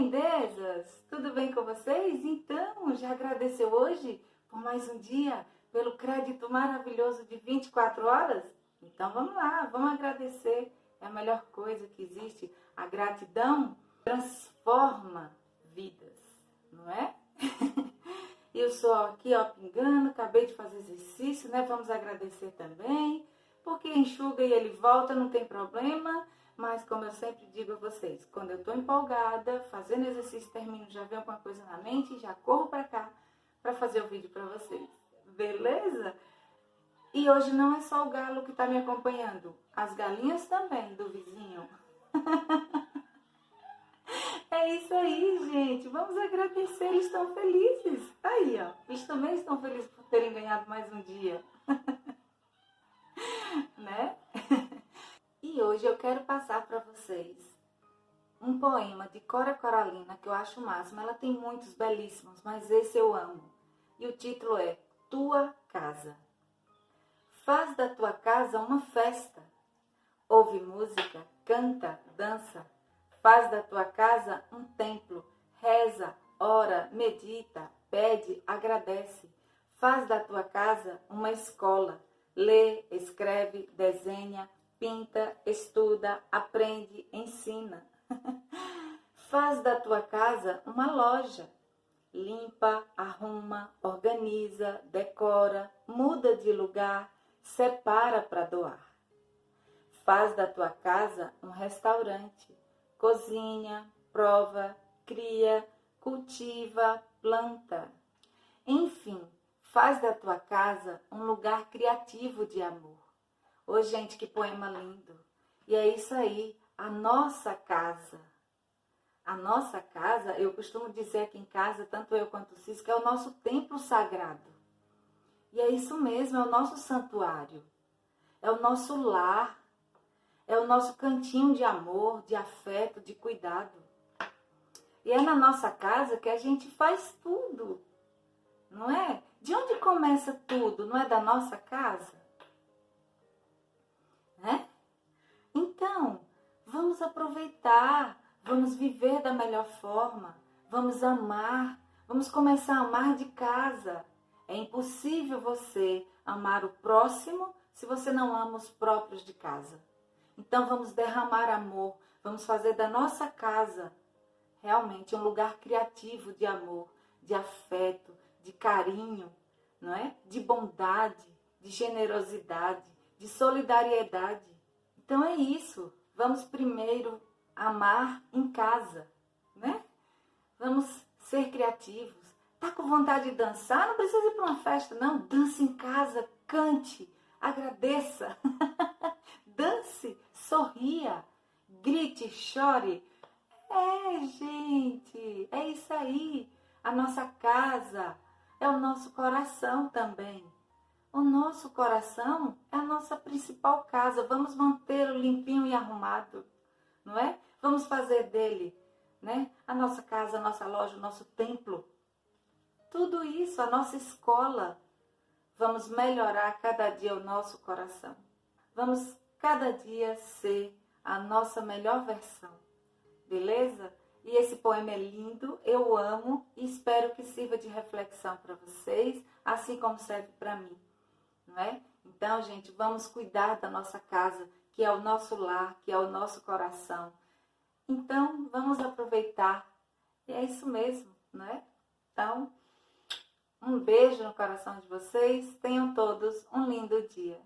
lindezas! Tudo bem com vocês? Então, já agradeceu hoje por mais um dia, pelo crédito maravilhoso de 24 horas? Então vamos lá, vamos agradecer. É a melhor coisa que existe. A gratidão transforma vidas, não é? Eu sou aqui, ó, pingando, acabei de fazer exercício, né? Vamos agradecer também, porque enxuga e ele volta, não tem problema. Mas como eu sempre digo a vocês, quando eu tô empolgada, fazendo exercício, termino, já vem alguma coisa na mente, já corro para cá para fazer o vídeo para vocês. Beleza? E hoje não é só o galo que está me acompanhando, as galinhas também do vizinho. é isso aí, gente. Vamos agradecer, eles estão felizes. Aí, ó. Eles também estão felizes por terem ganhado mais um dia. né? e hoje eu quero passar para vocês um poema de Cora Coralina que eu acho o máximo. Ela tem muitos belíssimos, mas esse eu amo. E o título é Tua Casa. Faz da tua casa uma festa. Ouve música, canta, dança. Faz da tua casa um templo. Reza, ora, medita, pede, agradece. Faz da tua casa uma escola. Lê, escreve, desenha, pinta, estuda, aprende, ensina. Faz da tua casa uma loja. Limpa, arruma, organiza, decora, muda de lugar, separa para doar. Faz da tua casa um restaurante. Cozinha, prova, cria, cultiva, planta. Enfim, faz da tua casa um lugar criativo de amor. Ô, gente, que poema lindo! E é isso aí, a nossa casa. A nossa casa, eu costumo dizer aqui em casa, tanto eu quanto o Cis, que é o nosso templo sagrado. E é isso mesmo, é o nosso santuário. É o nosso lar. É o nosso cantinho de amor, de afeto, de cuidado. E é na nossa casa que a gente faz tudo. Não é? De onde começa tudo? Não é da nossa casa? Vamos aproveitar, vamos viver da melhor forma, vamos amar, vamos começar a amar de casa. É impossível você amar o próximo se você não ama os próprios de casa. Então vamos derramar amor, vamos fazer da nossa casa realmente um lugar criativo de amor, de afeto, de carinho, não é? De bondade, de generosidade, de solidariedade. Então é isso. Vamos primeiro amar em casa, né? Vamos ser criativos. Tá com vontade de dançar? Não precisa ir para uma festa, não. Dance em casa, cante, agradeça. Dance, sorria, grite, chore. É, gente, é isso aí. A nossa casa é o nosso coração também. O nosso coração é a nossa principal casa. Vamos mantê-lo limpinho e arrumado, não é? Vamos fazer dele, né? A nossa casa, a nossa loja, o nosso templo. Tudo isso, a nossa escola. Vamos melhorar cada dia o nosso coração. Vamos cada dia ser a nossa melhor versão. Beleza? E esse poema é lindo, eu amo e espero que sirva de reflexão para vocês, assim como serve para mim, não é? Então, gente, vamos cuidar da nossa casa, que é o nosso lar, que é o nosso coração. Então, vamos aproveitar. E é isso mesmo, não é? Então, um beijo no coração de vocês. Tenham todos um lindo dia.